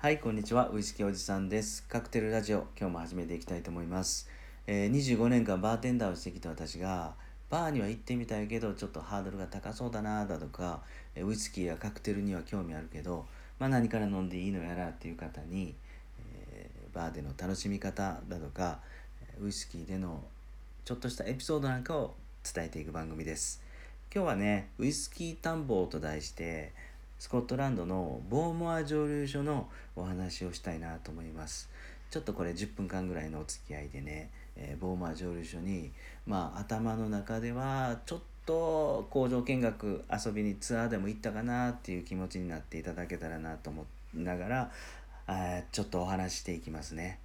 はい、こんにちは。ウイスキーおじさんです。カクテルラジオ、今日も始めていきたいと思います。えー25年間バーテンダーをしてきた私が、バーには行ってみたいけど、ちょっとハードルが高そうだなだとか、えウイスキーやカクテルには興味あるけど、まあ何から飲んでいいのやらっていう方に、えーバーでの楽しみ方だとか、ウイスキーでのちょっとしたエピソードなんかを伝えていく番組です。今日はね、ウイスキー探訪と題して、スコットランドのボーモア蒸留所のお話をしたいなと思います。ちょっとこれ10分間ぐらいのお付き合いでね、えーボーモア蒸留所に、まあ頭の中ではちょっと工場見学遊びにツアーでも行ったかなっていう気持ちになっていただけたらなと思いながら、あちょっとお話ししていきますね。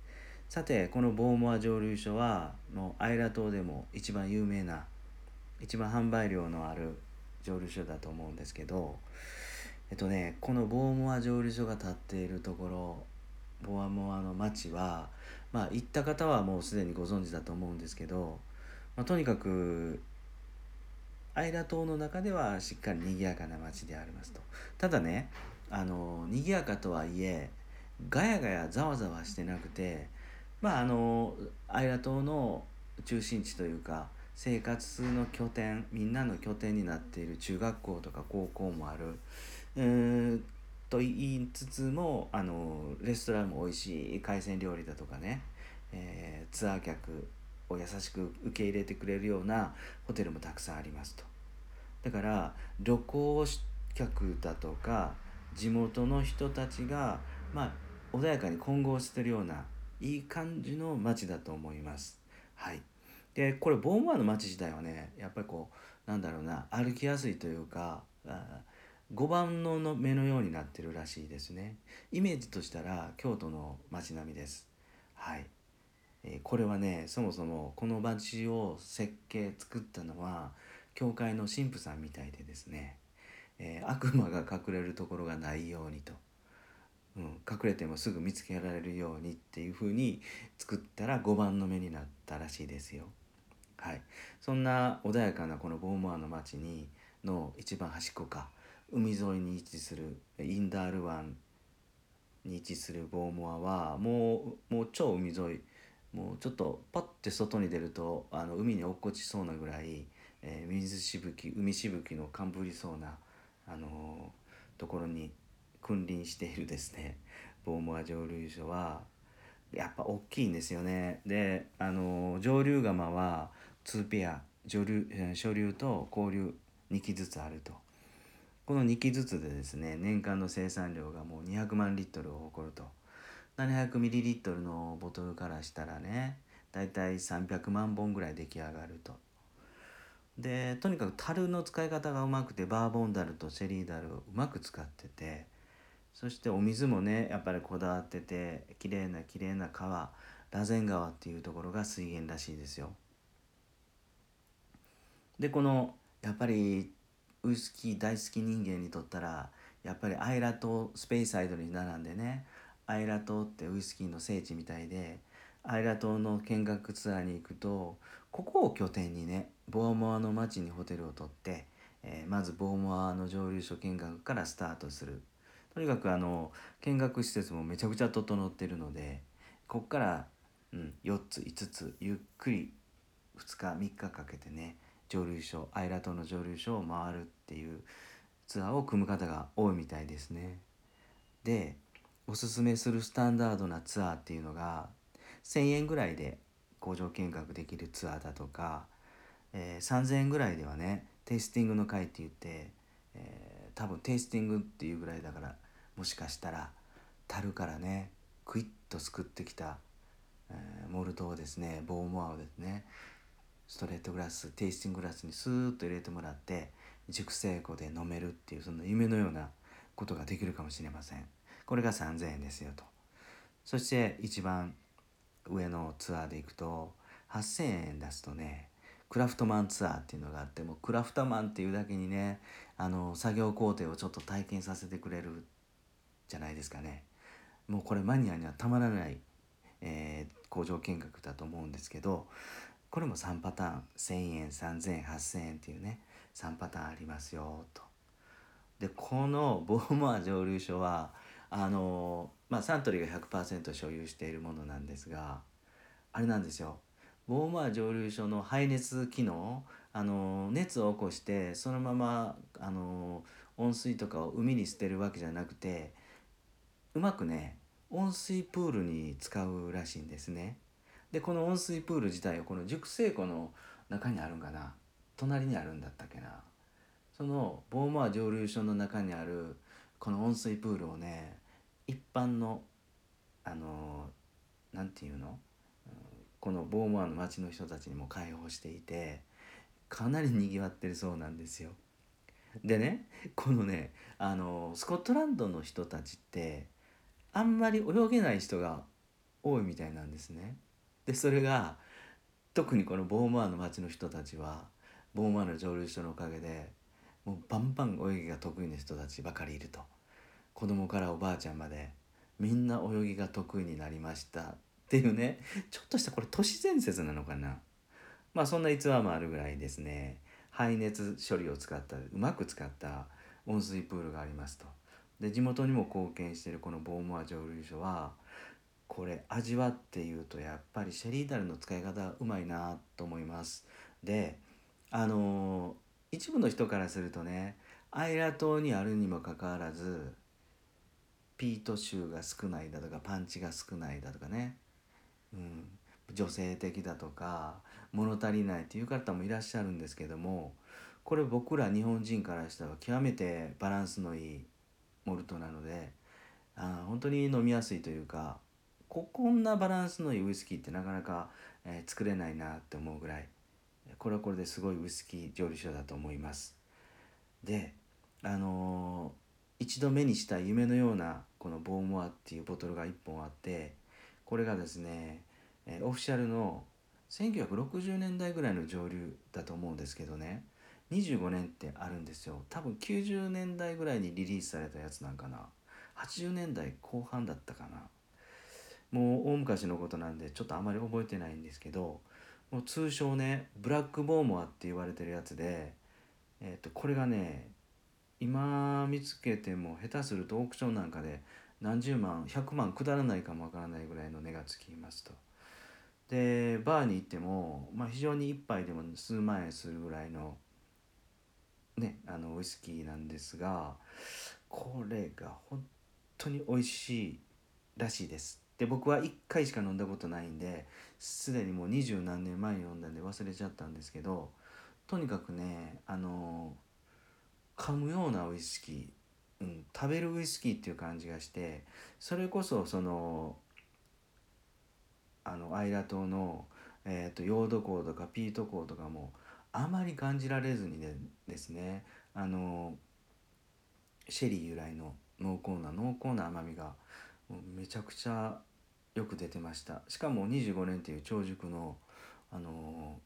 さて、このボーモア蒸留所は、もうアイラ島でも一番有名な一番販売量のある蒸留所だと思うんですけどえっとねこのボーモア蒸留所が建っているところボアモアの町はまあ行った方はもうすでにご存知だと思うんですけど、まあ、とにかくアイラ島の中ではしっかり賑やかな町でありますと。ただねあの賑やかとはいえガヤガヤざわざわしてなくてまああのアイラ島の中心地というか生活の拠点みんなの拠点になっている中学校とか高校もある。うんと言いつつもあのレストランも美味しい海鮮料理だとかね、えーツアー客を優しく受け入れてくれるようなホテルもたくさんありますと。だから旅行客だとか地元の人たちがまあ穏やかに混合してるようないい感じの街だと思います。はい。でこれボーモアの街自体はねやっぱりこうなんだろうな歩きやすいというかあ5番のの目のようになってるらしいですね。イメージとしたら京都の街並みです。はい、えーこれはねそもそもこの街を設計作ったのは教会の神父さんみたいでですね、えー悪魔が隠れるところがないようにと、うん、隠れてもすぐ見つけられるようにっていう風に作ったら5番の目になったらしいですよ。はい、そんな穏やかなこのボーモアの町にの一番端っこか。海沿いに位置するインダール湾に位置するボーモアはもうもう超海沿い。もうちょっとパッて外に出るとあの海に落っこちそうなぐらい、えー水しぶき海しぶきのかんぶりそうな、あのーところに君臨しているですね。ボーモア蒸留所はやっぱ大きいんですよね。であの上流釜は2ペア上流えー初流と後流2機ずつあると。この2機ずつでですね年間の生産量がもう200万リットルを誇ると。700ミリリットルのボトルからしたらねだいたい300万本ぐらい出来上がると。でとにかく樽の使い方がうまくてバーボン樽とシェリー樽をうまく使っててそしてお水もねやっぱりこだわってて綺麗な綺麗な川螺旋川っていうところが水源らしいですよ。でこのやっぱりウイスキー大好き人間にとったらやっぱりアイラ島スペイサイドに並んでねアイラ島ってウイスキーの聖地みたいでアイラ島の見学ツアーに行くとここを拠点にねボーモアの町にホテルを取って、えーまずボーモアの蒸留所見学からスタートする。とにかくあの見学施設もめちゃくちゃ整ってるのでこっから、うん、4つ5つゆっくり2日3日かけてね蒸留所アイラ島の蒸留所を回るっていうツアーを組む方が多いみたいですね。でおすすめするスタンダードなツアーっていうのが1,000円ぐらいで工場見学できるツアーだとか、えー3,000円ぐらいではねテイスティングの会って言って、えー多分テイスティングっていうぐらいだからもしかしたら樽からねクイッとすくってきた、えーモルトをですねボーモアをですねストレートグラステイスティンググラスにスーッと入れてもらって熟成庫で飲めるっていうその夢のようなことができるかもしれません。これが3,000円ですよと。そして一番上のツアーで行くと8,000円出すとねクラフトマンツアーっていうのがあってもクラフトマンっていうだけにねあの作業工程をちょっと体験させてくれるじゃないですかね。もうこれマニアにはたまらない、えー工場見学だと思うんですけどこれも3パターン1,000円3,000円8,000円っていうね3パターンありますよと。でこのボーモア蒸留所はあのまあサントリーが100%所有しているものなんですがあれなんですよボーマー蒸留所の排熱機能あの熱を起こしてそのままあの温水とかを海に捨てるわけじゃなくてうまくね温水プールに使うらしいんですね。でこの温水プール自体はこの熟成庫の中にあるんかな隣にあるんだったっけなそのボーマー蒸留所の中にあるこの温水プールをね一般のあのなんていうの？このボーマーの町の人たちにも開放していてかなりにぎわってるそうなんですよ。でねこのねあのスコットランドの人たちってあんまり泳げない人が多いみたいなんですね。でそれが特にこのボーマーの町の人たちはボーマーの蒸留所のおかげでもうバンバン泳ぎが得意な人たちばかりいると。子供からおばあちゃんまでみんな泳ぎが得意になりました。っていうねちょっとしたこれ都市伝説なのかな。まあそんな逸話もあるぐらいですね。排熱処理を使ったうまく使った温水プールがありますと。で地元にも貢献しているこのボーモア蒸留所はこれ味わっていうとやっぱりシェリーダルの使い方うまいなと思います。であのー、一部の人からするとねアイラ島にあるにもかかわらずピート臭が少ないだとかパンチが少ないだとかね、うん、女性的だとか物足りないっていう方もいらっしゃるんですけどもこれ僕ら日本人からしたら極めてバランスのいいモルトなのであ本当に飲みやすいというかここんなバランスのいいウイスキーってなかなか、えー、作れないなって思うぐらいこれはこれですごいウイスキー蒸留所だと思います。であのー、一度目にした夢のようなこのボーモアっていうボトルが1本あってこれがですね、えー、オフィシャルの1960年代ぐらいの上流だと思うんですけどね25年ってあるんですよ。多分90年代ぐらいにリリースされたやつなんかな。80年代後半だったかな。もう大昔のことなんでちょっとあまり覚えてないんですけどもう通称ねブラックボーモアって言われてるやつで、えー、とこれがね今見つけても下手するとオークションなんかで何十万100万下らないかもわからないぐらいの値がつきますと。でバーに行っても、まあ、非常に1杯でも数万円するぐらいのねあのウイスキーなんですがこれが本当に美味しいらしいですで僕は1回しか飲んだことないんですでにもう二十何年前に飲んだんで忘れちゃったんですけどとにかくねあの噛むようなウイスキー、うん、食べるウイスキーっていう感じがしてそれこそそのあのアイラ島の、えーと、ヨード港とかピート港とかもあまり感じられずにねですねあのシェリー由来の濃厚な濃厚な甘みがめちゃくちゃよく出てました。しかも25年っていう長熟のあの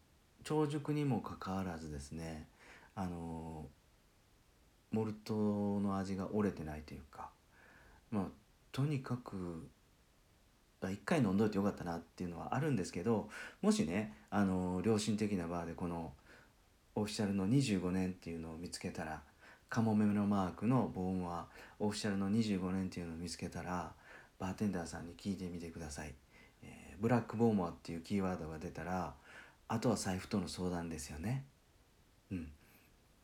長熟にもかかわらずですねあのモルトの味が折れてないというかまあとにかく一回飲んどいてよかったなっていうのはあるんですけどもしねあの良心的なバーでこのオフィシャルの25年っていうのを見つけたらカモメのマークのボーンはオフィシャルの25年っていうのを見つけたらバーテンダーさんに聞いてみてください、えー、ブラックボーモアっていうキーワードが出たらあとは財布との相談ですよね。うん。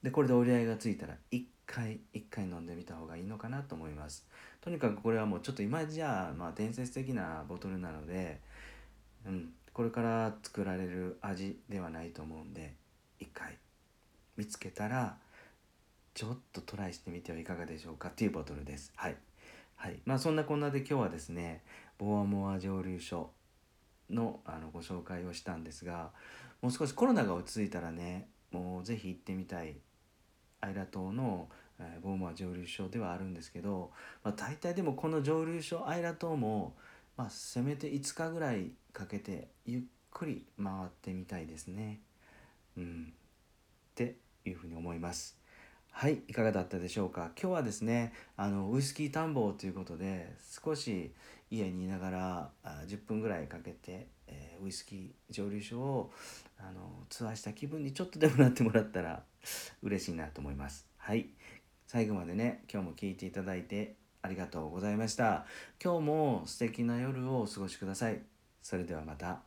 でこれで折り合いがついたら一回一回飲んでみた方がいいのかなと思います。とにかくこれはもうちょっと今じゃあまあ伝説的なボトルなのでうん。これから作られる味ではないと思うんで一回。見つけたらちょっとトライしてみてはいかがでしょうかっていうボトルです。はい。はいまあそんなこんなで今日はですねボアモア蒸留所のあのご紹介をしたんですがもう少しコロナが落ち着いたらねもう是非行ってみたいアイラ島の、えー、ボーマー蒸留所ではあるんですけど、まあ、大体でもこの蒸留所アイラ島も、まあ、せめて5日ぐらいかけてゆっくり回ってみたいですね。うん、っていうふうに思います。はい、いかがだったでしょうか？今日はですね、あのウイスキー探訪ということで、少し家にいながらあ10分ぐらいかけて、えー、ウイスキー蒸留所をあのツアーした気分にちょっとでもなってもらったら嬉しいなと思います。はい。最後までね、今日も聞いていただいてありがとうございました今日も素敵な夜をお過ごしくださいそれではまた